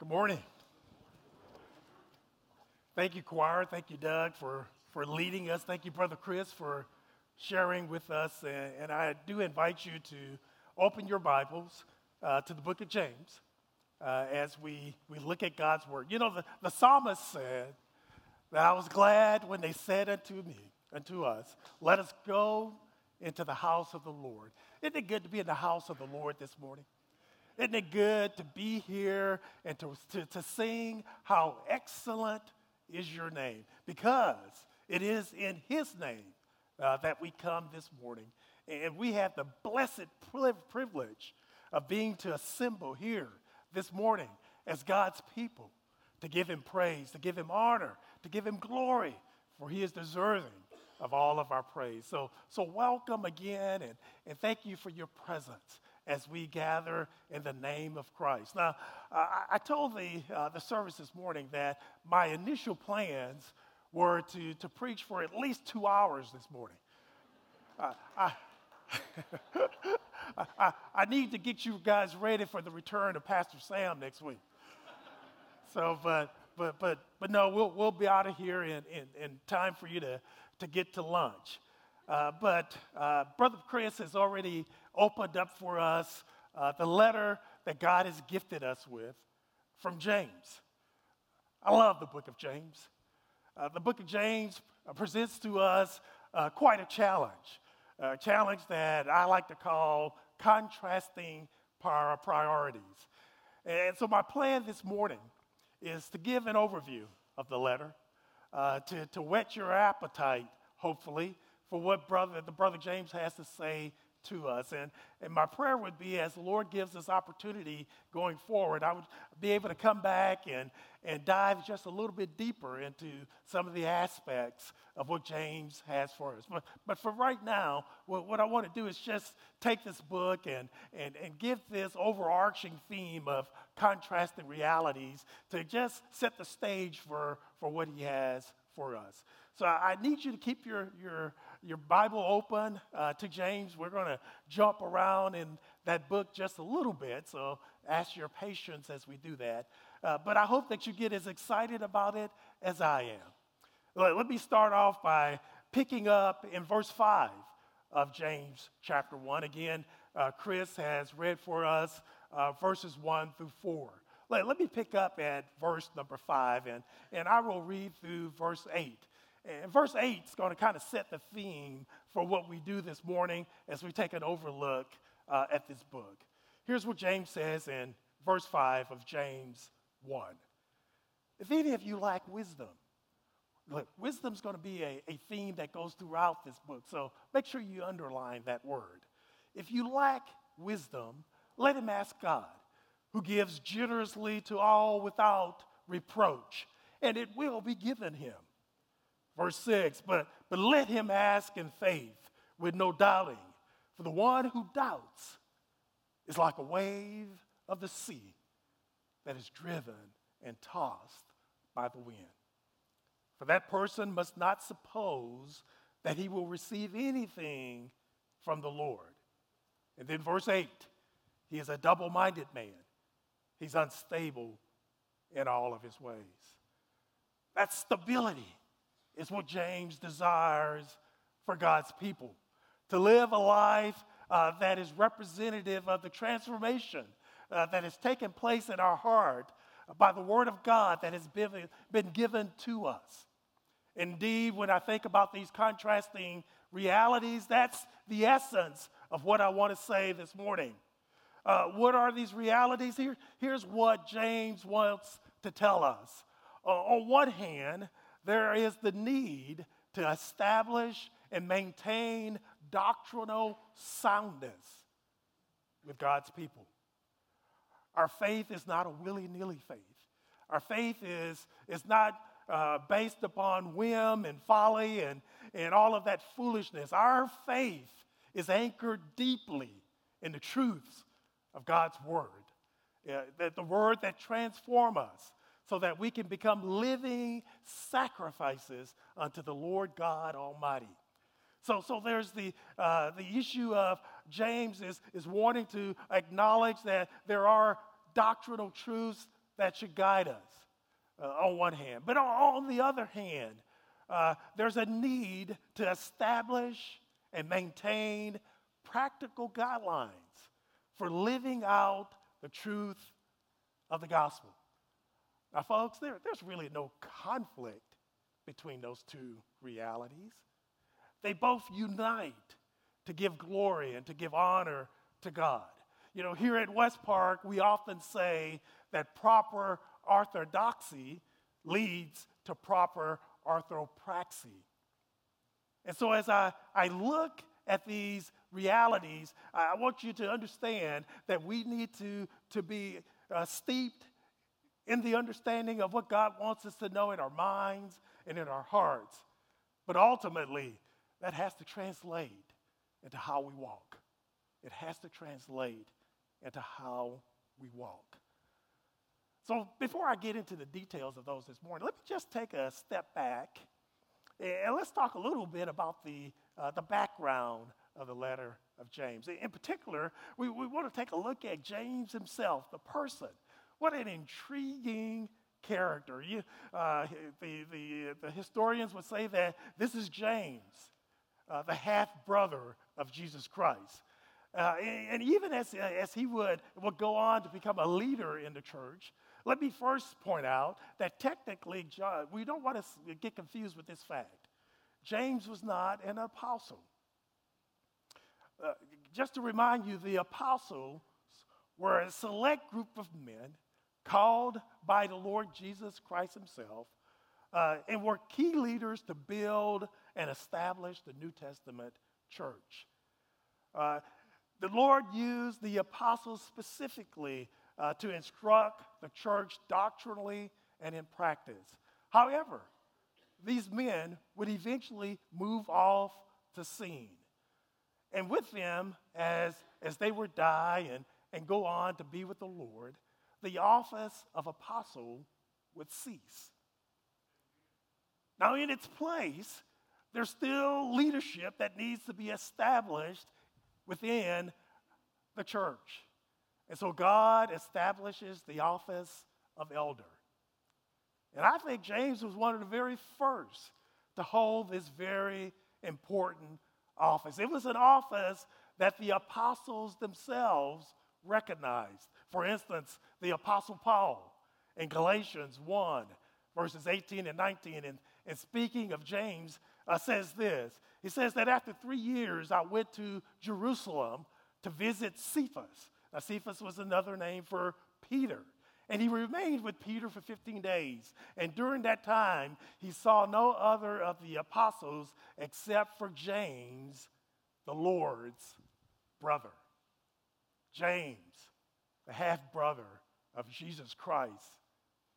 Good morning. Thank you, choir. Thank you, Doug, for, for leading us. Thank you, Brother Chris, for sharing with us. And, and I do invite you to open your Bibles uh, to the book of James uh, as we, we look at God's word. You know, the, the psalmist said that I was glad when they said unto me, unto us, let us go into the house of the Lord. Isn't it good to be in the house of the Lord this morning? Isn't it good to be here and to, to, to sing how excellent is your name because it is in his name uh, that we come this morning. And we have the blessed privilege of being to assemble here this morning as God's people to give him praise, to give him honor, to give him glory, for he is deserving of all of our praise. So, so welcome again and, and thank you for your presence as we gather in the name of Christ. Now, I told the, uh, the service this morning that my initial plans were to, to preach for at least two hours this morning. Uh, I, I, I, need to get you guys ready for the return of Pastor Sam next week. So, but, but, but, but no, we'll, we'll be out of here in, in, in time for you to, to get to lunch. Uh, but uh, Brother Chris has already opened up for us uh, the letter that God has gifted us with from James. I love the book of James. Uh, the book of James presents to us uh, quite a challenge, a challenge that I like to call contrasting priorities. And so, my plan this morning is to give an overview of the letter, to, to whet your appetite, hopefully, for what brother, the brother James has to say to us. And, and my prayer would be as the Lord gives us opportunity going forward, I would be able to come back and, and dive just a little bit deeper into some of the aspects of what James has for us. But, but for right now, what, what I want to do is just take this book and, and, and give this overarching theme of contrasting realities to just set the stage for, for what he has for us. So I need you to keep your, your, your Bible open uh, to James. We're going to jump around in that book just a little bit, so ask your patience as we do that. Uh, but I hope that you get as excited about it as I am. Let, let me start off by picking up in verse 5 of James chapter 1. Again, uh, Chris has read for us uh, verses 1 through 4. Let, let me pick up at verse number 5, and, and I will read through verse 8. And verse 8 is going to kind of set the theme for what we do this morning as we take an overlook uh, at this book. Here's what James says in verse 5 of James 1. If any of you lack wisdom, look, wisdom's going to be a, a theme that goes throughout this book, so make sure you underline that word. If you lack wisdom, let him ask God, who gives generously to all without reproach, and it will be given him. Verse 6 but, but let him ask in faith with no doubting. For the one who doubts is like a wave of the sea that is driven and tossed by the wind. For that person must not suppose that he will receive anything from the Lord. And then verse 8 he is a double minded man, he's unstable in all of his ways. That's stability is what James desires for God's people to live a life uh, that is representative of the transformation uh, that has taken place in our heart by the Word of God that has been, been given to us. Indeed, when I think about these contrasting realities, that's the essence of what I want to say this morning. Uh, what are these realities? Here, here's what James wants to tell us. Uh, on one hand, there is the need to establish and maintain doctrinal soundness with God's people. Our faith is not a willy nilly faith. Our faith is, is not uh, based upon whim and folly and, and all of that foolishness. Our faith is anchored deeply in the truths of God's Word, uh, the, the Word that transform us, so that we can become living sacrifices unto the Lord God Almighty. So, so there's the, uh, the issue of James is, is wanting to acknowledge that there are doctrinal truths that should guide us uh, on one hand. But on, the other hand, uh, there's a need to establish and maintain practical guidelines for living out the truth of the gospel. Now, folks, there, there's really no conflict between those two realities. They both unite to give glory and to give honor to God. You know, here at West Park, we often say that proper orthodoxy leads to proper orthopraxy. And so, as I, I look at these realities, I want you to understand that we need to, to be uh, steeped in the understanding of what God wants us to know in our minds and in our hearts. But ultimately, that has to translate into how we walk. It has to translate into how we walk. So, before I get into the details of those this morning, let me just take a step back and let's talk a little bit about the, uh, the background of the letter of James. In particular, we, we want to take a look at James himself, the person. What an intriguing character. You, uh, the, the, the historians would say that this is James, uh, the half brother of Jesus Christ. Uh, and, and, even as, as he would, would go on to become a leader in the church, let me first point out that technically, we don't want to get confused with this fact. James was not an apostle. Uh, just to remind you, the apostles were a select group of men called by the Lord Jesus Christ himself uh, and were key leaders to build and establish the New Testament church. Uh, the Lord used the apostles specifically uh, to instruct the church doctrinally and in practice. However, these men would eventually move off the scene. And with them, as, as they would die and, and go on to be with the Lord, the office of apostle would cease. Now, in its place, there's still leadership that needs to be established within the church. And so God establishes the office of elder. And I think James was one of the very first to hold this very important office. It was an office that the apostles themselves recognized. For instance, the apostle Paul in Galatians 1, verses 18 and 19, and, and speaking of James, uh, says this. He says that after three years, I went to Jerusalem to visit Cephas now, Cephas was another name for Peter. And he remained with Peter for 15 days. And during that time, he saw no other of the apostles except for James, the Lord's brother. James, the half brother of Jesus Christ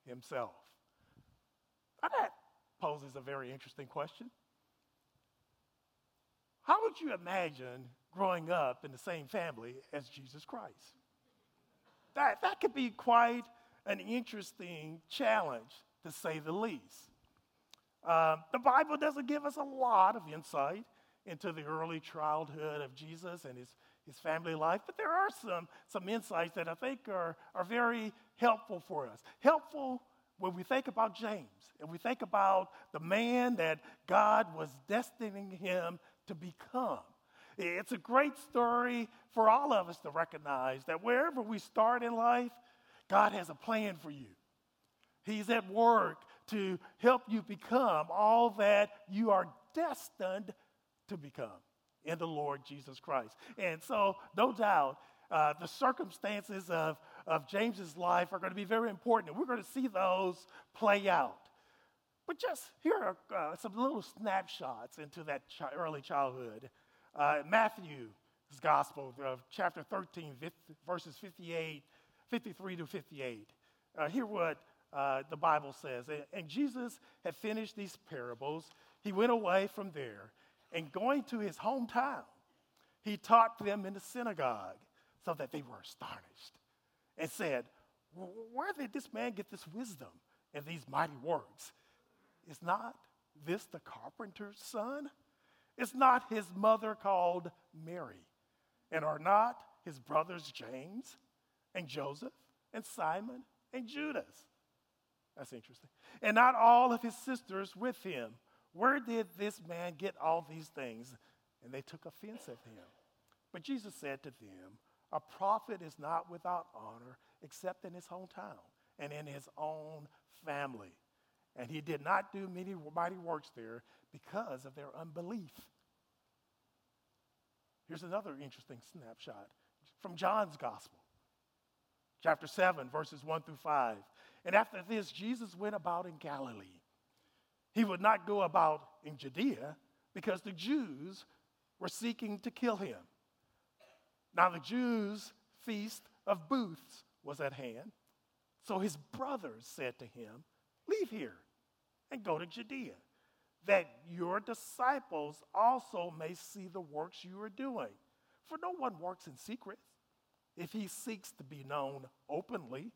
himself. Now that poses a very interesting question. How would you imagine growing up in the same family as Jesus Christ. That, that could be quite an interesting challenge, to say the least. Um, the Bible doesn't give us a lot of insight into the early childhood of Jesus and his, his family life, but there are some, some insights that I think are, are very helpful for us. Helpful when we think about James and we think about the man that God was destining him to become. It's a great story for all of us to recognize that wherever we start in life, God has a plan for you. He's at work to help you become all that you are destined to become in the Lord Jesus Christ. And so, no doubt, uh, the circumstances of, of James's life are going to be very important, and we're going to see those play out. But just here are uh, some little snapshots into that early childhood. Uh, Matthew's Gospel, uh, chapter 13, verses 58, 53 to 58. Uh, hear what uh, the Bible says. And, and Jesus had finished these parables. He went away from there, and going to his hometown, he taught them in the synagogue so that they were astonished and said, Where did this man get this wisdom and these mighty works? Is not this the carpenter's son? Is not his mother called Mary? And are not his brothers James and Joseph and Simon and Judas. That's interesting. And not all of his sisters with him. Where did this man get all these things? And they took offense at him. But Jesus said to them, A prophet is not without honor except in his hometown and in his own family. And he did not do many mighty works there because of their unbelief. Here's another interesting snapshot from John's Gospel, chapter 7, verses 1 through 5. And after this, Jesus went about in Galilee. He would not go about in Judea because the Jews were seeking to kill him. Now, the Jews' feast of booths was at hand. So his brothers said to him, Leave here and go to Judea, that your disciples also may see the works you are doing. For no one works in secret if he seeks to be known openly.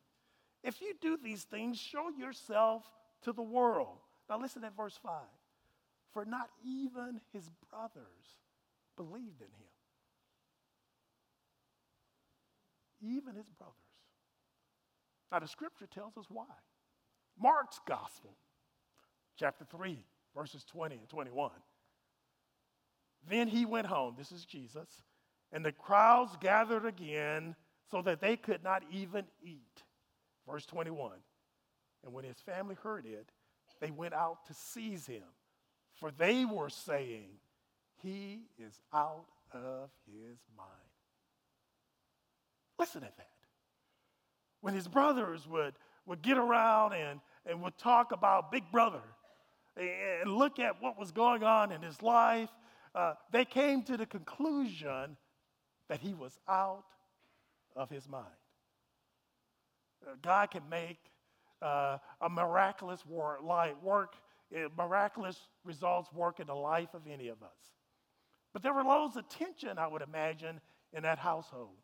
If you do these things, show yourself to the world. Now, listen at verse 5. For not even his brothers believed in him. Even his brothers. Now, the scripture tells us why. Mark's gospel, chapter 3, verses 20 and 21. Then he went home, this is Jesus, and the crowds gathered again so that they could not even eat. Verse 21. And when his family heard it, they went out to seize him, for they were saying, He is out of his mind. Listen to that. When his brothers would, would get around and, and would talk about Big Brother and look at what was going on in his life, uh, they came to the conclusion that he was out of his mind. Uh, God can make uh, a miraculous work, like work, uh, miraculous results work in the life of any of us. But there were loads of tension, I would imagine, in that household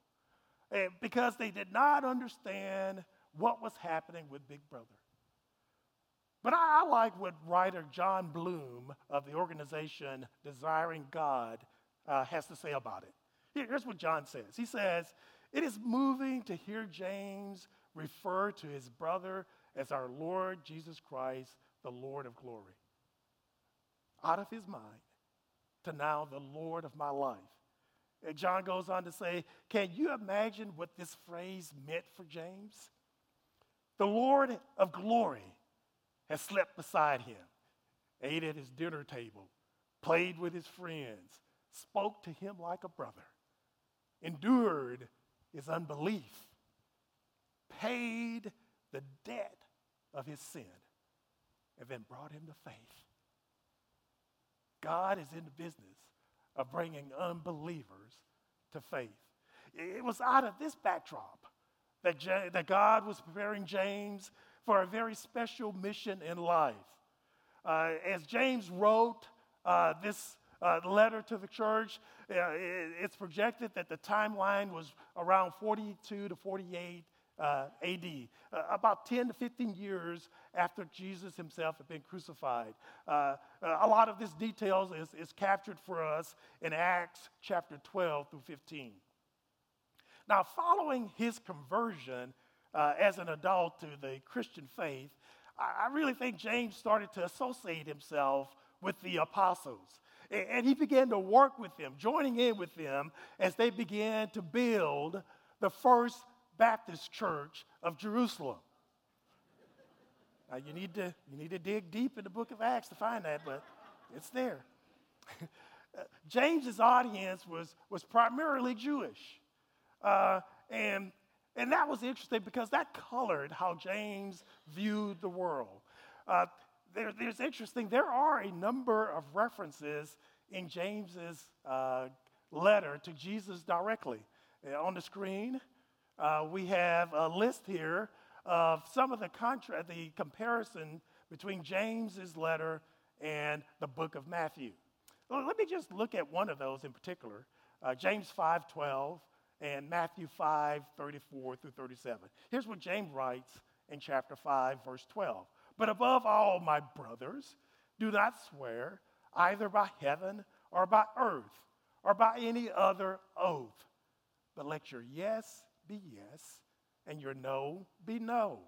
uh, because they did not understand what was happening with Big Brother. But I, I like what writer Jon Bloom of the organization Desiring God uh, has to say about it. Here's what Jon says He says, It is moving to hear James refer to his brother as our Lord Jesus Christ, the Lord of glory. Out of his mind to now the Lord of my life. And Jon goes on to say, Can you imagine what this phrase meant for James? The Lord of glory has slept beside him, ate at his dinner table, played with his friends, spoke to him like a brother, endured his unbelief, paid the debt of his sin, and then brought him to faith. God is in the business of bringing unbelievers to faith. It was out of this backdrop that, J- that God was preparing James for a very special mission in life. Uh, as James wrote uh, this uh, letter to the church, uh, it, it's projected that the timeline was around 42 to 48 uh, AD, uh, about 10 to 15 years after Jesus himself had been crucified. Uh, uh, a lot of this details is, is captured for us in Acts chapter 12 through 15. Now, following his conversion uh, as an adult to the Christian faith, I, I really think James started to associate himself with the apostles. And he began to work with them, joining in with them as they began to build the first Baptist Church of Jerusalem. Now, you need, to, you need to dig deep in the book of Acts to find that, but it's there. James's audience was, was primarily Jewish. Uh, and, and that was interesting because that colored how James viewed the world. Uh, there, there's interesting, there are a number of references in James's uh, letter to Jesus directly. Uh, on the screen, uh, we have a list here of some of the contra- the comparison between James's letter and the book of Matthew. Well, let me just look at one of those in particular, uh, James 5:12 and Matthew 5:34 through 37. Here's what James writes in chapter 5 verse 12. But above all, my brothers, do not swear either by heaven or by earth or by any other oath, but let your yes be yes, and your no be no,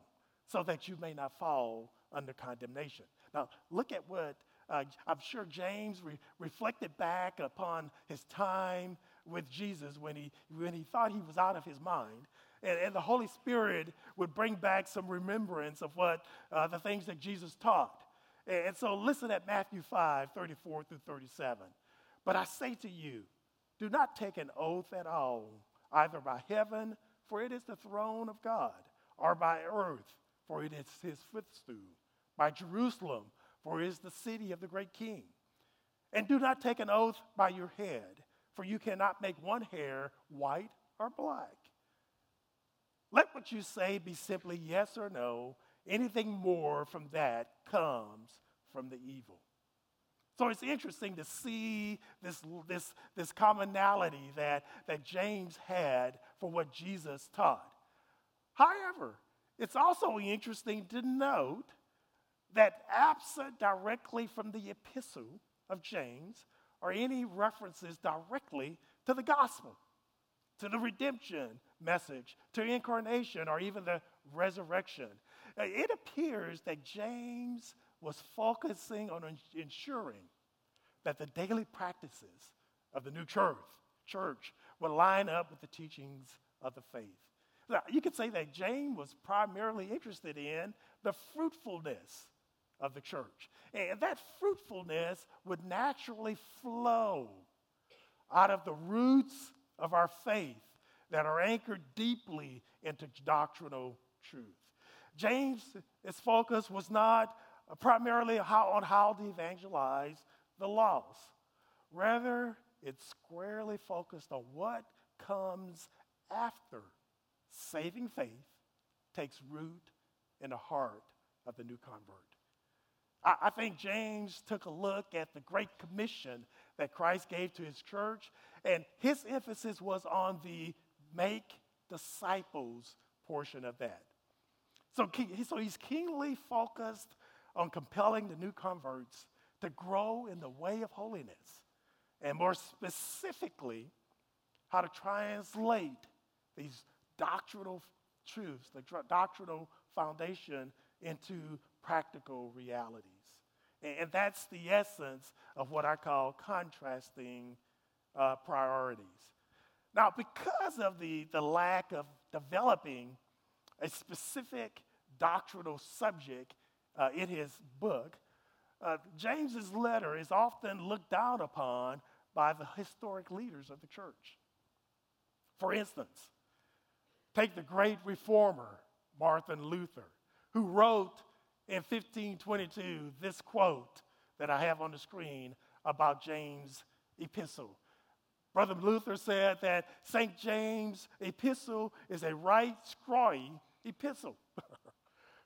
so that you may not fall under condemnation. Now, look at what uh, I'm sure James re- reflected back upon his time with Jesus when he, when he thought he was out of his mind. And, and the Holy Spirit would bring back some remembrance of what uh, the things that Jesus taught. And, and so listen at Matthew 5 34 through 37. But I say to you, do not take an oath at all, either by heaven, for it is the throne of God, or by earth, for it is his footstool, by Jerusalem, for it is the city of the great king. And do not take an oath by your head, for you cannot make one hair white or black. Let what you say be simply yes or no. Anything more from that comes from the evil. So it's interesting to see this, this, this commonality that, that James had for what Jesus taught. However, it's also interesting to note that absent directly from the epistle of James are any references directly to the gospel, to the redemption message, to incarnation, or even the resurrection. It appears that James was focusing on ensuring that the daily practices of the new church, church would line up with the teachings of the faith. Now, you could say that James was primarily interested in the fruitfulness of the church. And that fruitfulness would naturally flow out of the roots of our faith that are anchored deeply into doctrinal truth. James' focus was not Uh, primarily how, on how to evangelize the lost. Rather, it's squarely focused on what comes after saving faith takes root in the heart of the new convert. I, I think James took a look at the Great Commission that Christ gave to his church, and his emphasis was on the make disciples portion of that. So, so he's keenly focused on compelling the new converts to grow in the way of holiness, and more specifically, how to translate these doctrinal truths, the doctrinal foundation, into practical realities. And that's the essence of what I call contrasting uh, priorities. Now, because of the, the lack of developing a specific doctrinal subject uh, in his book, uh, James's letter is often looked down upon by the historic leaders of the church. For instance, take the great reformer, Martin Luther, who wrote in 1522 this quote that I have on the screen about James' epistle. Brother Luther said that St. James' epistle is a right strawy epistle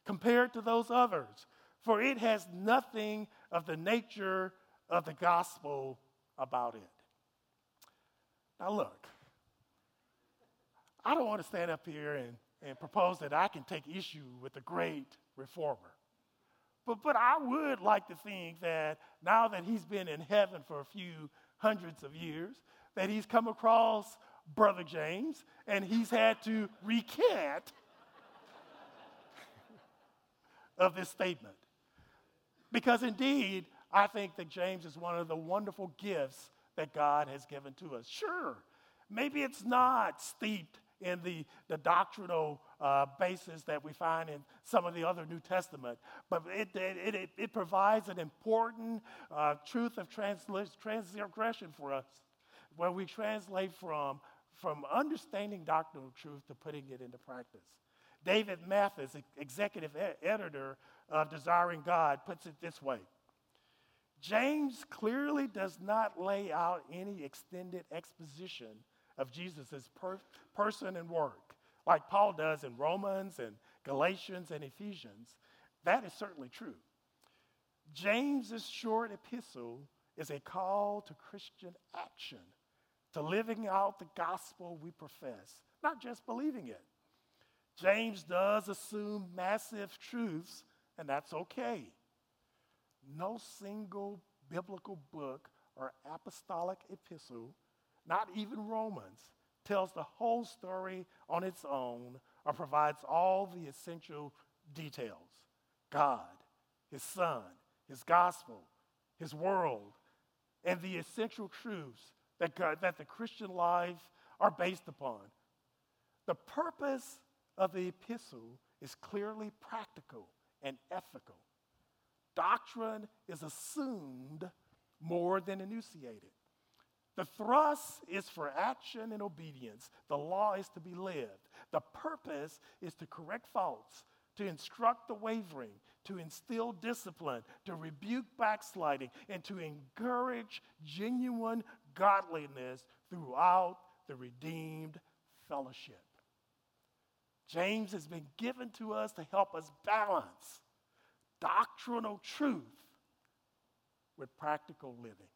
compared to those others, for it has nothing of the nature of the gospel about it. Now, look, I don't want to stand up here and, and propose that I can take issue with the great reformer. But, but I would like to think that now that he's been in heaven for a few hundreds of years, that he's come across Brother James and he's had to recant of this statement. Because indeed, I think that James is one of the wonderful gifts that God has given to us. Sure, maybe it's not steeped in the, the doctrinal uh, basis that we find in some of the other New Testament, but it, it, it, it provides an important uh, truth of transgression for us, where we translate from, from understanding doctrinal truth to putting it into practice. David Mathis, executive editor of Desiring God, puts it this way James clearly does not lay out any extended exposition of Jesus' per- person and work, like Paul does in Romans and Galatians and Ephesians. That is certainly true. James's short epistle is a call to Christian action, to living out the gospel we profess, not just believing it. James does assume massive truths, and that's okay. No single biblical book or apostolic epistle, not even Romans, tells the whole story on its own or provides all the essential details God, His Son, His gospel, His world, and the essential truths that, God, that the Christian life are based upon. The purpose of the epistle is clearly practical and ethical. Doctrine is assumed more than enunciated. The thrust is for action and obedience. The law is to be lived. The purpose is to correct faults, to instruct the wavering, to instill discipline, to rebuke backsliding, and to encourage genuine godliness throughout the redeemed fellowship. James has been given to us to help us balance doctrinal truth with practical living.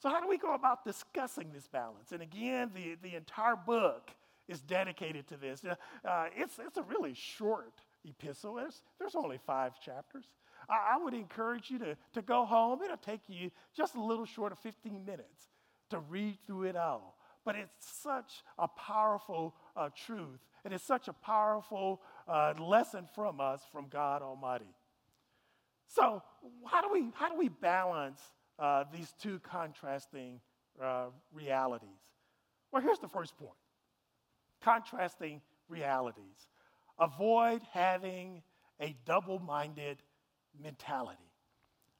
So, how do we go about discussing this balance? And again, the, the entire book is dedicated to this. Uh, it's, it's a really short epistle, there's, there's only five chapters. I, I would encourage you to, to go home. It'll take you just a little short of 15 minutes to read through it all. But it's such a powerful uh, truth, and it's such a powerful uh, lesson from us, from God Almighty. So, how do we, how do we balance uh, these two contrasting uh, realities? Well, here's the first point contrasting realities. Avoid having a double minded mentality.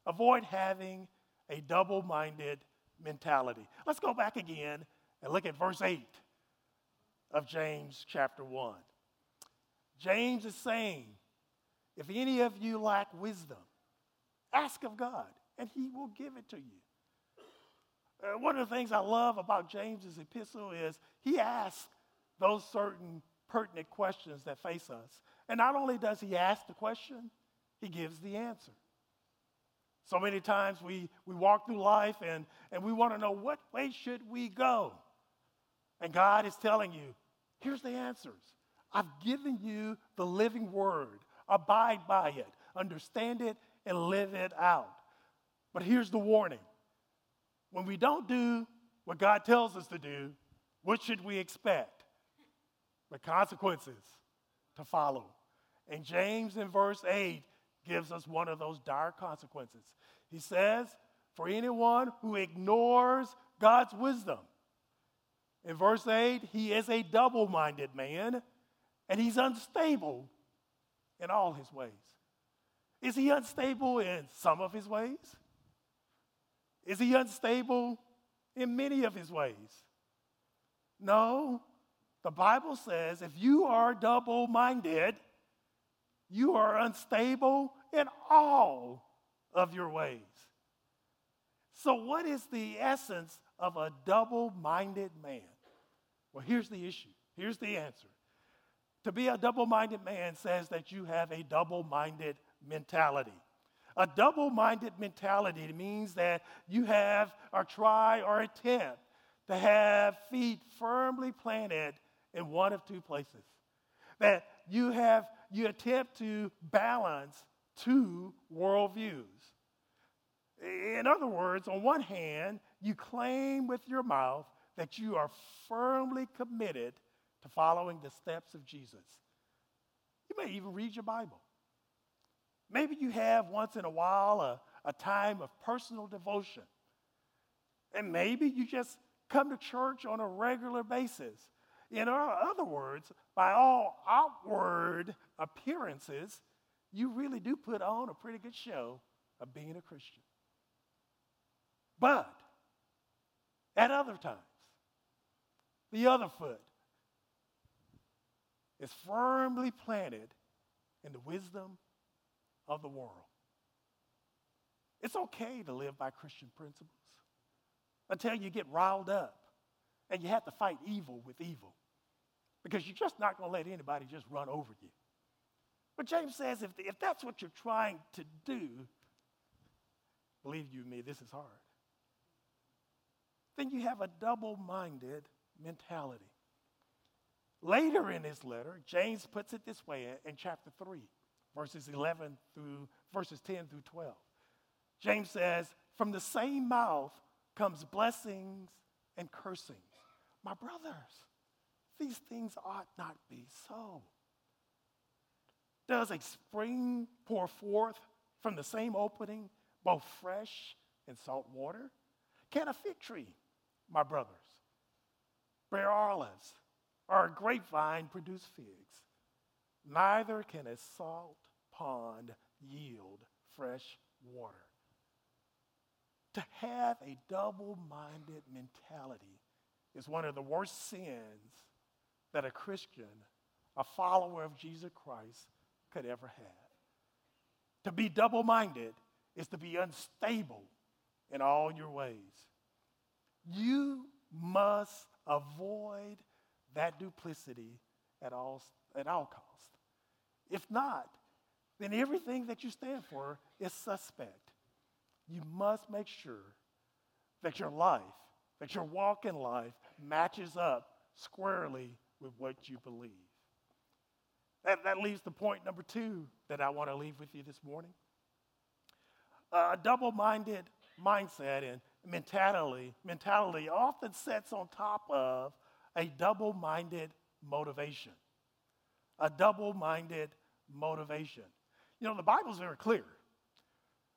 Avoid having a double minded mentality. Let's go back again and look at verse 8 of James chapter 1. James is saying, if any of you lack wisdom, ask of God and he will give it to you. One of the things I love about James's epistle is he asks those certain pertinent questions that face us. And not only does he ask the question, he gives the answer. So many times we, we walk through life and, and we want to know what way should we go? And God is telling you, here's the answers. I've given you the living word. Abide by it, understand it, and live it out. But here's the warning when we don't do what God tells us to do, what should we expect? The consequences to follow. And James in verse 8 gives us one of those dire consequences. He says, For anyone who ignores God's wisdom, in verse 8, he is a double minded man and he's unstable in all his ways. Is he unstable in some of his ways? Is he unstable in many of his ways? No. The Bible says if you are double minded, you are unstable in all of your ways. So, what is the essence of a double minded man? Well, here's the issue. Here's the answer. To be a double minded man says that you have a double minded mentality. A double minded mentality means that you have or try or attempt to have feet firmly planted in one of two places. That you have you attempt to balance two worldviews. In other words, on one hand, you claim with your mouth that you are firmly committed to following the steps of Jesus. You may even read your Bible. Maybe you have once in a while a, a time of personal devotion. And maybe you just come to church on a regular basis. In other words, by all outward appearances, you really do put on a pretty good show of being a Christian. But at other times, the other foot is firmly planted in the wisdom of the world. It's okay to live by Christian principles until you get riled up and you have to fight evil with evil because you're just not going to let anybody just run over you. But James says if, if that's what you're trying to do, believe you me, this is hard. Then you have a double minded mentality. Later in his letter, James puts it this way in chapter 3 verses 11 through verses 10 through 12. James says, From the same mouth comes blessings and cursings. My brothers, these things ought not be so. Does a spring pour forth from the same opening both fresh and salt water? Can a fig tree, my brothers, bear olives, or a grapevine produce figs? Neither can a salt pond yield fresh water. To have a double minded mentality is one of the worst sins that a Christian, a follower of Jesus Christ, could ever have. To be double minded is to be unstable in all your ways. You must avoid that duplicity at all, at all costs. If not, then everything that you stand for is suspect. You must make sure that your life, that your walk in life matches up squarely with what you believe. That, that leads to point number two that I want to leave with you this morning. A double minded mindset and mentality, mentality often sets on top of a double minded motivation. A double minded motivation. You know, the Bible's very clear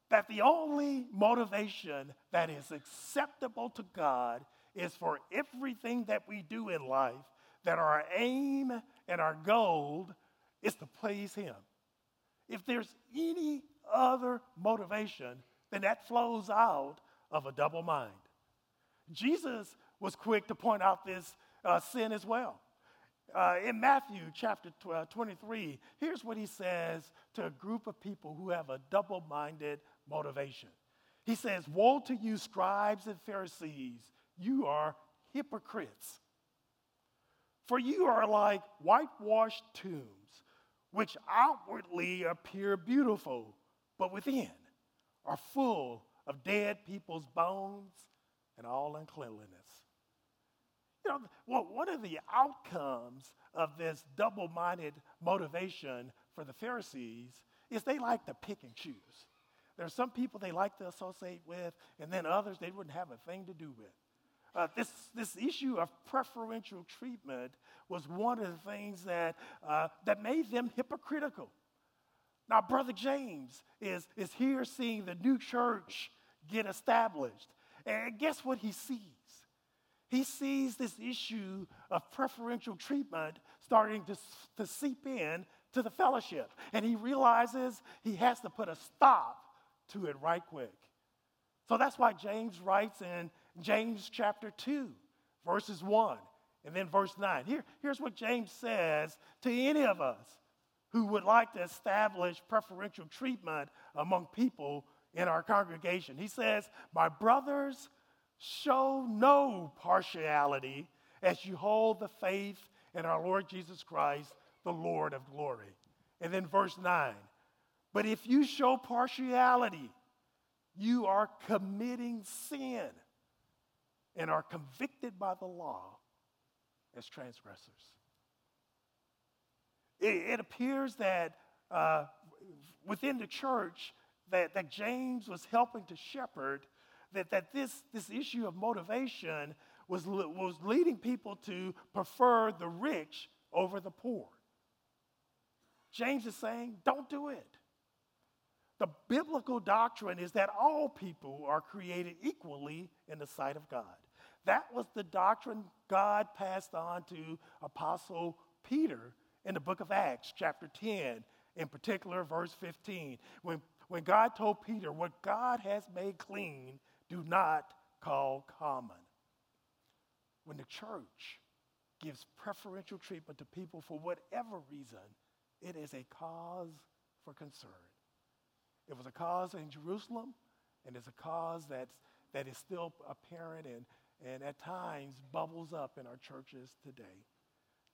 that the only motivation that is acceptable to God is for everything that we do in life, that our aim and our goal is to please Him. If there's any other motivation, then that flows out of a double mind. Jesus was quick to point out this uh, sin as well. Uh, in Matthew chapter uh, 23, here's what he says to a group of people who have a double minded motivation. He says, Woe to you, scribes and Pharisees, you are hypocrites. For you are like whitewashed tombs, which outwardly appear beautiful, but within are full of dead people's bones and all uncleanliness. You know, well, one of the outcomes of this double minded motivation for the Pharisees is they like to pick and choose. There are some people they like to associate with, and then others they wouldn't have a thing to do with. Uh, this, this issue of preferential treatment was one of the things that, uh, that made them hypocritical. Now, Brother James is, is here seeing the new church get established. And guess what he sees? He sees this issue of preferential treatment starting to, to seep in to the fellowship. And he realizes he has to put a stop to it right quick. So that's why James writes in James chapter 2, verses 1 and then verse 9. Here, here's what James says to any of us who would like to establish preferential treatment among people in our congregation. He says, My brothers, show no partiality as you hold the faith in our Lord Jesus Christ, the Lord of glory. And then verse 9, But if you show partiality, you are committing sin and are convicted by the law as transgressors. It, it appears that uh, within the church that, that James was helping to shepherd, that, that this, this issue of motivation was, was leading people to prefer the rich over the poor. James is saying, don't do it. The biblical doctrine is that all people are created equally in the sight of God. That was the doctrine God passed on to Apostle Peter in the book of Acts, chapter 10, in particular, verse 15, when, when God told Peter, What God has made clean, do not call common. When the church gives preferential treatment to people for whatever reason, it is a cause for concern. It was a cause in Jerusalem, and it's a cause that's, that is still apparent and, and at times bubbles up in our churches today.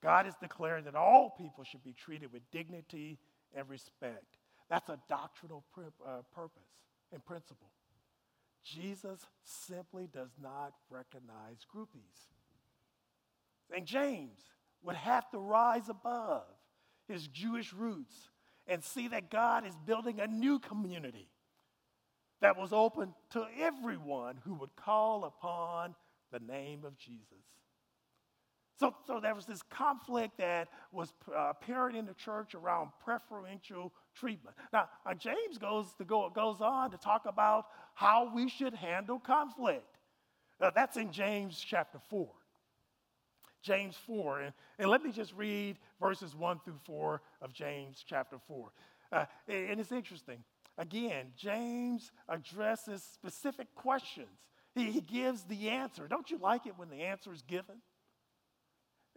God has declared that all people should be treated with dignity and respect. That's a doctrinal uh, purpose and principle. Jesus simply does not recognize groupies. And James would have to rise above his Jewish roots and see that God is building a new community that was open to everyone who would call upon the name of Jesus. So, so there was this conflict that was uh, apparent in the church around preferential treatment. Now, uh, James goes, to go, goes on to talk about how we should handle conflict. Uh, that's in James chapter 4. James 4. And, and, let me just read verses 1 through 4 of James chapter 4. Uh, and it's interesting. Again, James addresses specific questions. He, he gives the answer. Don't you like it when the answer is given?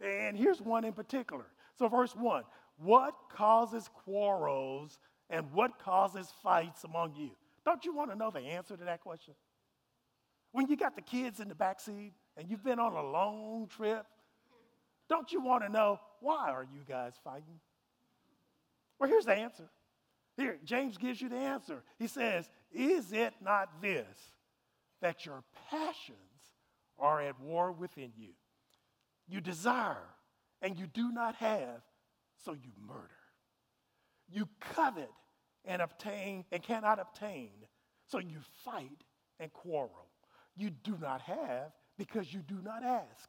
And here's one in particular. So, verse 1 What causes quarrels and what causes fights among you? Don't you want to know the answer to that question? When you got the kids in the back seat and you've been on a long trip, don't you want to know why are you guys fighting? Well, here's the answer. Here, James gives you the answer. He says, Is it not this, that your passions are at war within you? You desire and you do not have, so you murder. You covet and obtain and cannot obtain, so you fight and quarrel. You do not have because you do not ask.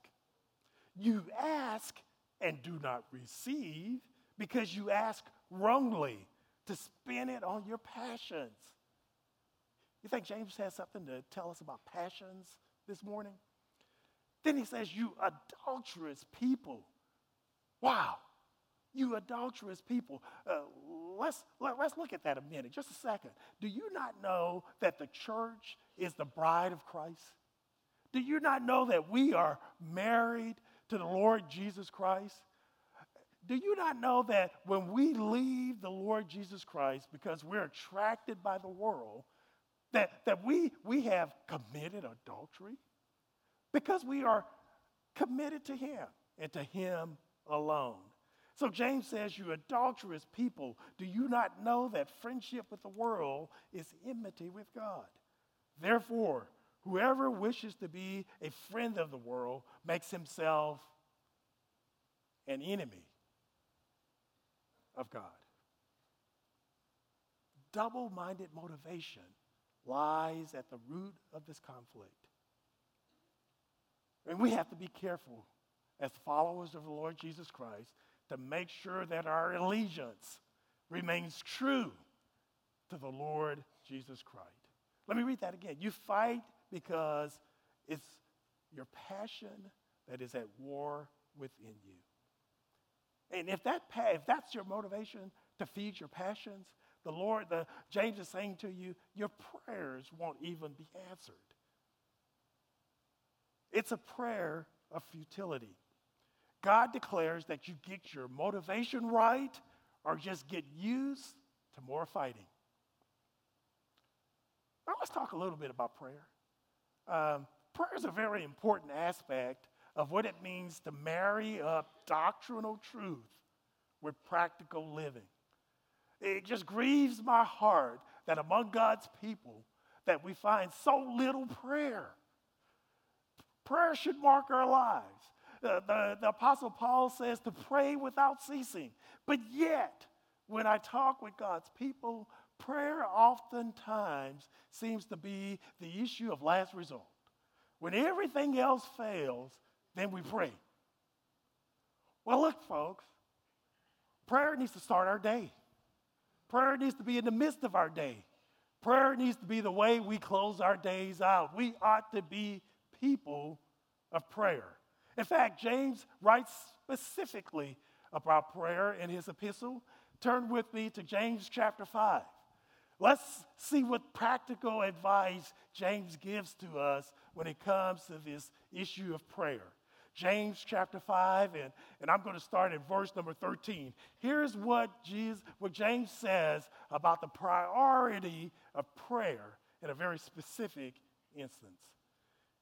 You ask and do not receive because you ask wrongly to spend it on your passions. You think James has something to tell us about passions this morning? Then he says, You adulterous people. Wow. You adulterous people. Uh, let's, let, us let us look at that a minute, just a second. Do you not know that the church is the bride of Christ? Do you not know that we are married to the Lord Jesus Christ? Do you not know that when we leave the Lord Jesus Christ because we're attracted by the world, that, that we, we have committed adultery? because we are committed to Him and to Him alone. So James says, You adulterous people, do you not know that friendship with the world is enmity with God? Therefore, whoever wishes to be a friend of the world makes himself an enemy of God. Double minded motivation lies at the root of this conflict. And we have to be careful as followers of the Lord Jesus Christ to make sure that our allegiance remains true to the Lord Jesus Christ. Let me read that again. You fight because it's your passion that is at war within you. And if, that, if that's your motivation to feed your passions, the Lord, the, James is saying to you, your prayers won't even be answered. It's a prayer of futility. God declares that you get your motivation right or just get used to more fighting. Now, let's talk a little bit about prayer. Um, prayer is a very important aspect of what it means to marry up doctrinal truth with practical living. It just grieves my heart that among God's people that we find so little prayer. Prayer should mark our lives. The, the, the, Apostle Paul says to pray without ceasing. But yet, when I talk with God's people, prayer oftentimes seems to be the issue of last resort. When everything else fails, then we pray. Well, look, folks, prayer needs to start our day. Prayer needs to be in the midst of our day. Prayer needs to be the way we close our days out. We ought to be people of prayer. In fact, James writes specifically about prayer in his epistle. Turn with me to James chapter 5. Let's see what practical advice James gives to us when it comes to this issue of prayer. James chapter 5, and, and I'm going to start at verse number 13. Here's what, Jesus, what James says about the priority of prayer in a very specific instance.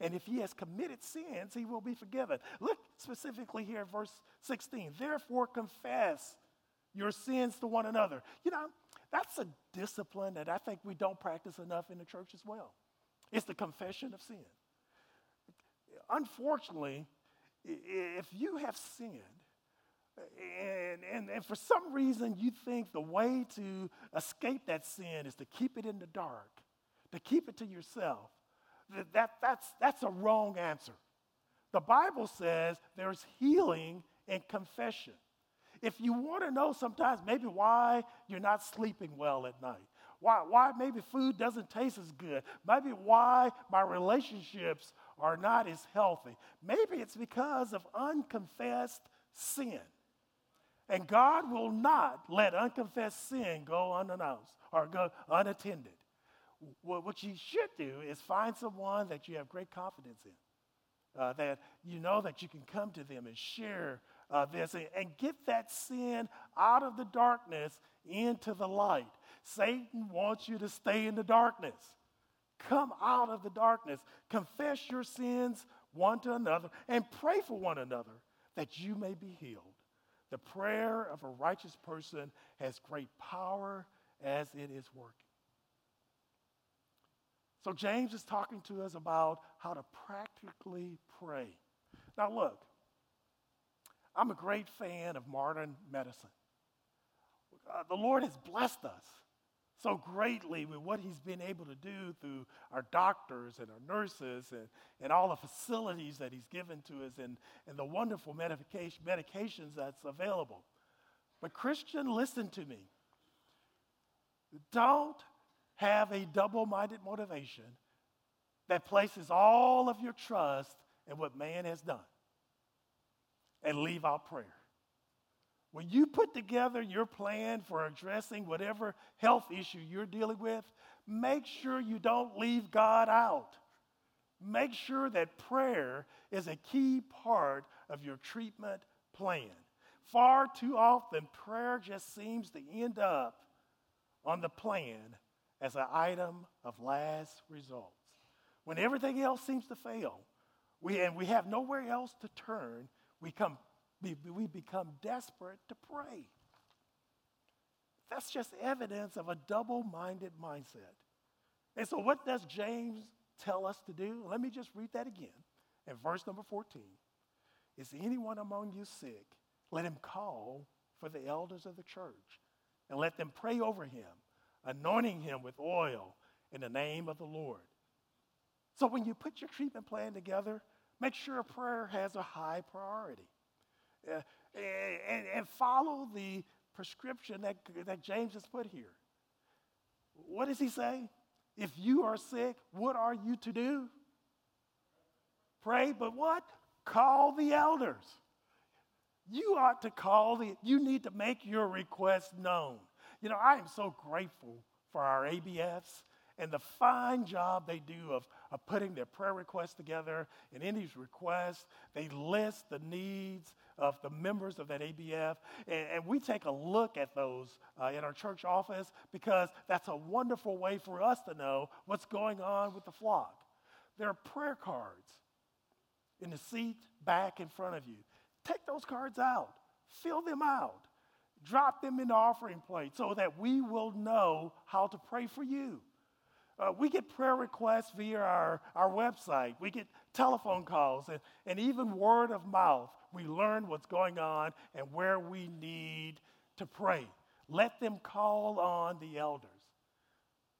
And if he has committed sins, he will be forgiven. Look specifically here at verse 16. Therefore, confess your sins to one another. You know, that's a discipline that I think we don't practice enough in the church as well. It's the confession of sin. Unfortunately, if you have sinned, and, and, and for some reason you think the way to escape that sin is to keep it in the dark, to keep it to yourself, that, that, that's, that's a wrong answer. The Bible says there's healing in confession. If you want to know sometimes maybe why you're not sleeping well at night, why, why maybe food doesn't taste as good, maybe why my relationships are not as healthy, maybe it's because of unconfessed sin. And God will not let unconfessed sin go unannounced or go unattended. What you should do is find someone that you have great confidence in, uh, that you know that you can come to them and share uh, this and, and get that sin out of the darkness into the light. Satan wants you to stay in the darkness. Come out of the darkness. Confess your sins one to another and pray for one another that you may be healed. The prayer of a righteous person has great power as it is working. So, James is talking to us about how to practically pray. Now, look, I'm a great fan of modern medicine. Uh, the Lord has blessed us so greatly with what He's been able to do through our doctors and our nurses and, and all the facilities that He's given to us and, and the wonderful medication, medications that's available. But, Christian, listen to me. Don't have a double minded motivation that places all of your trust in what man has done and leave out prayer. When you put together your plan for addressing whatever health issue you're dealing with, make sure you don't leave God out. Make sure that prayer is a key part of your treatment plan. Far too often, prayer just seems to end up on the plan as an item of last results. When everything else seems to fail, we, and we have nowhere else to turn, we, come, we, we become desperate to pray. That's just evidence of a double minded mindset. And so, what does James tell us to do? Let me just read that again. In verse number 14 Is anyone among you sick? Let him call for the elders of the church and let them pray over him, anointing him with oil in the name of the Lord. So, when you put your treatment plan together, Make sure prayer has a high priority. Uh, and, and follow the prescription that, that James has put here. What does he say? If you are sick, what are you to do? Pray, but what? Call the elders. You ought to call the, you need to make your request known. You know, I am so grateful for our ABFs and the fine job they do of, of putting their prayer requests together. And in these requests, they list the needs of the members of that ABF. And, and we take a look at those uh, in our church office because that's a wonderful way for us to know what's going on with the flock. There are prayer cards in the seat back in front of you. Take those cards out, fill them out, drop them in the offering plate so that we will know how to pray for you. Uh, we get prayer requests via our, our website. We get telephone calls and, and even word of mouth. We learn what's going on and where we need to pray. Let them call on the elders.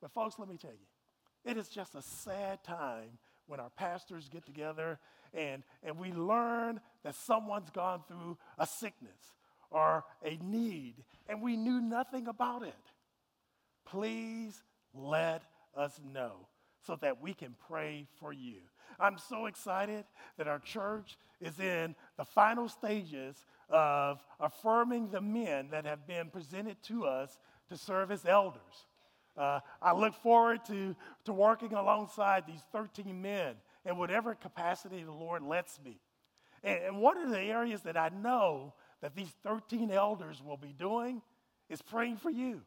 But, folks, let me tell you, it is just a sad time when our pastors get together and, and we learn that someone's gone through a sickness or a need and we knew nothing about it. Please let us know so that we can pray for you. I'm so excited that our church is in the final stages of affirming the men that have been presented to us to serve as elders. Uh, I look forward to, to working alongside these 13 men in whatever capacity the Lord lets me. And, and one of the areas that I know that these 13 elders will be doing is praying for you.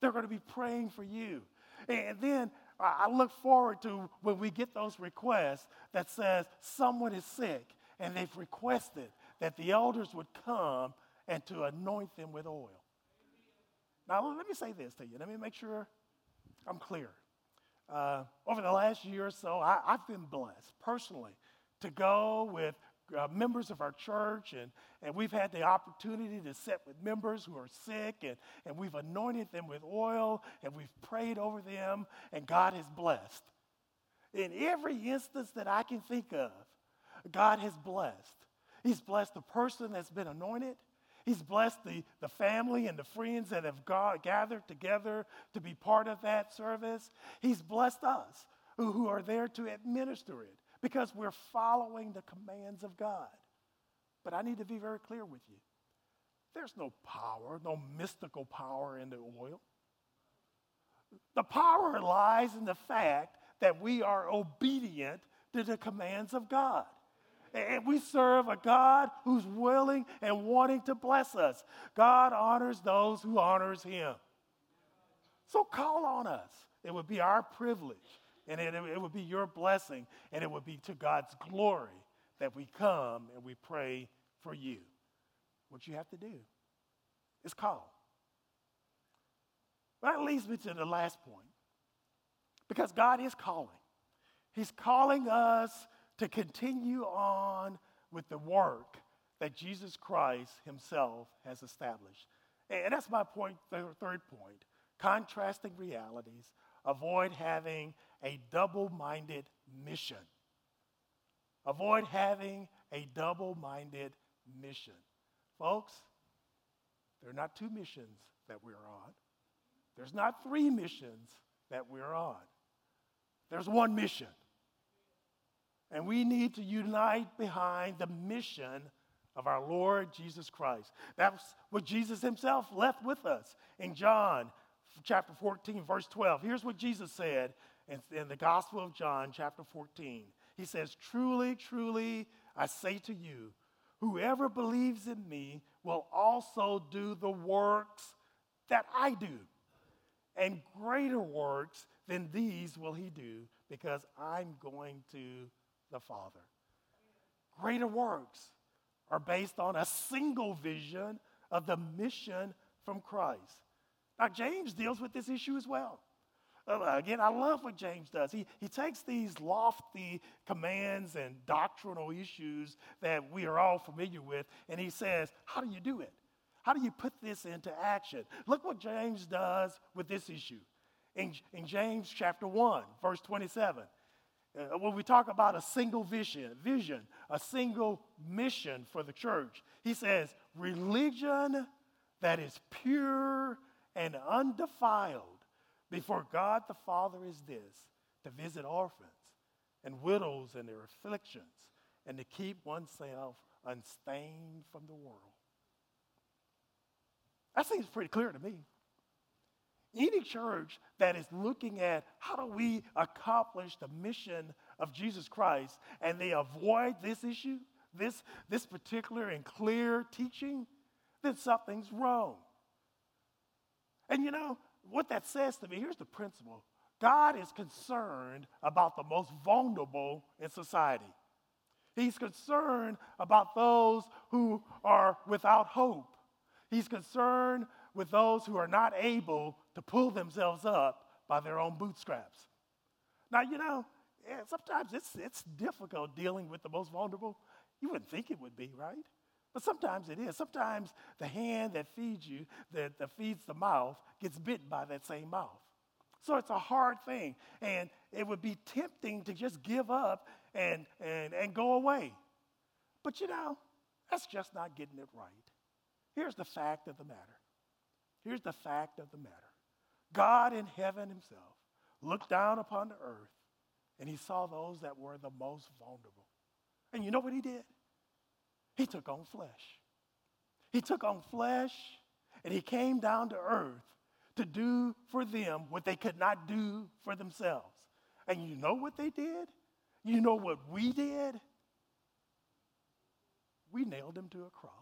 They're going to be praying for you. And then I look forward to when we get those requests that says someone is sick and they've requested that the elders would come and to anoint them with oil. Now, let me say this to you. Let me make sure I'm clear. Uh, over the last year or so, I, have been blessed personally to go with uh, members of our church, and, and we've had the opportunity to sit with members who are sick, and, and we've anointed them with oil, and we've prayed over them, and God has blessed. In every instance that I can think of, God has blessed. He's blessed the person that's been anointed. He's blessed the, the family and the friends that have got, gathered together to be part of that service. He's blessed us who, who are there to administer it because we're following the commands of God. But I need to be very clear with you there's no power, no mystical power in the oil. The power lies in the fact that we are obedient to the commands of God. And we serve a God who's willing and wanting to bless us. God honors those who honors him. So call on us. It would be our privilege and it, it would be your blessing and it would be to God's glory that we come and we pray for you. What you have to do is call. That leads me to the last point. Because God is calling. He's calling us to continue on with the work that Jesus Christ himself has established. And that's my point. point, third point. Contrasting realities. Avoid having a double minded mission. Avoid having a double minded mission. Folks, there are not two missions that we're on, there's not three missions that we're on. There's one mission. And we need to unite behind the mission of our Lord Jesus Christ. That's what Jesus himself left with us in John chapter 14, verse 12. Here's what Jesus said in, in the Gospel of John, chapter 14. He says, Truly, truly, I say to you, whoever believes in me will also do the works that I do. And greater works than these will he do because I'm going to the Father. Greater works are based on a single vision of the mission from Christ. Now, James deals with this issue as well. Uh, again, I love what James does. He, he takes these lofty commands and doctrinal issues that we are all familiar with, and he says, How do you do it? How do you put this into action? Look what James does with this issue. In, in James chapter 1, verse 27, uh, when we talk about a single vision, vision, a single mission for the church, he says, religion that is pure and undefiled before God the Father is this to visit orphans and widows in their afflictions and to keep oneself unstained from the world. That seems pretty clear to me. Any church that is looking at how do we accomplish the mission of Jesus Christ and they avoid this issue, this, this particular and clear teaching, then something's wrong. And you know, what that says to me, here's the principle God is concerned about the most vulnerable in society. He's concerned about those who are without hope. He's concerned with those who are not able to pull themselves up by their own bootstraps. Now, you know, eh, sometimes it's, it's difficult dealing with the most vulnerable. You wouldn't think it would be, right? But sometimes it is. Sometimes the hand that feeds you, that, that feeds the mouth, gets bitten by that same mouth. So it's a hard thing. And it would be tempting to just give up and, and, and go away. But you know, that's just not getting it right. Here's the fact of the matter. Here's the fact of the matter God in heaven himself looked down upon the earth and he saw those that were the most vulnerable. And you know what he did? He took on flesh. He took on flesh and he came down to earth to do for them what they could not do for themselves. And you know what they did? You know what we did? We nailed him to a cross.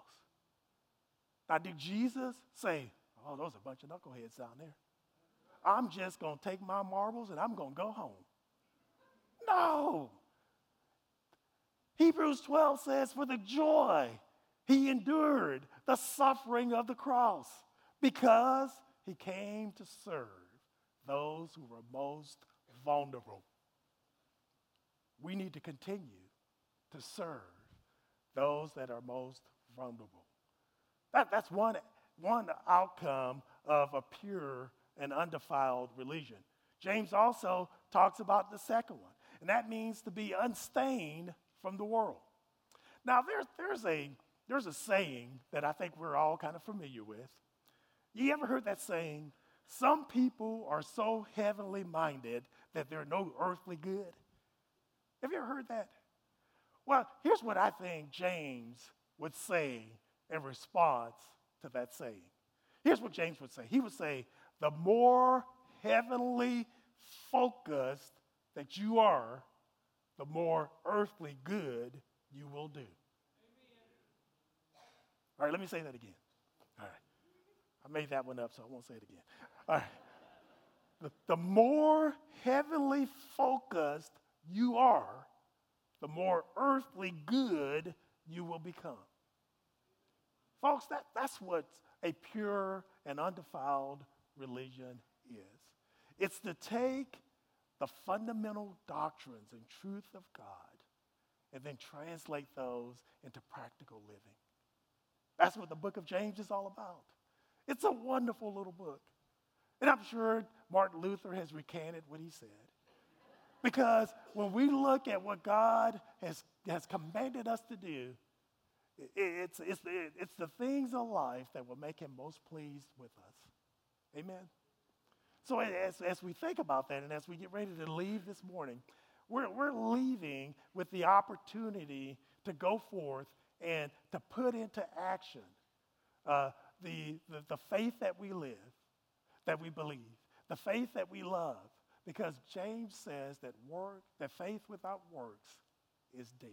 Now, did Jesus say, Oh, those are a bunch of knuckleheads down there? I'm just going to take my marbles and I'm going to go home. No. Hebrews 12 says, For the joy he endured the suffering of the cross because he came to serve those who were most vulnerable. We need to continue to serve those that are most vulnerable. That, that's one, one outcome of a pure and undefiled religion. James also talks about the second one, and that means to be unstained from the world. Now, there's, there's, a, there's a saying that I think we're all kind of familiar with. You ever heard that saying? Some people are so heavenly minded that they're no earthly good. Have you ever heard that? Well, here's what I think James would say in response to that saying. Here's what James would say He would say, The more heavenly focused that you are, the more earthly good you will do. All right, let me say that again. All right. I made that one up, so I won't say it again. All right. The, the more heavenly focused you are, the more earthly good you will become. Folks, that, that's what a pure and undefiled religion is. It's to take the fundamental doctrines and truth of God and then translate those into practical living. That's what the book of James is all about. It's a wonderful little book. And I'm sure Martin Luther has recanted what he said. Because when we look at what God has, has commanded us to do, it's, it's, it's the things of life that will make him most pleased with us. Amen. So as, as we think about that and as we get ready to leave this morning, we're, we're leaving with the opportunity to go forth and to put into action uh, the, the, the faith that we live, that we believe, the faith that we love, because James says that work, that faith without works is dead.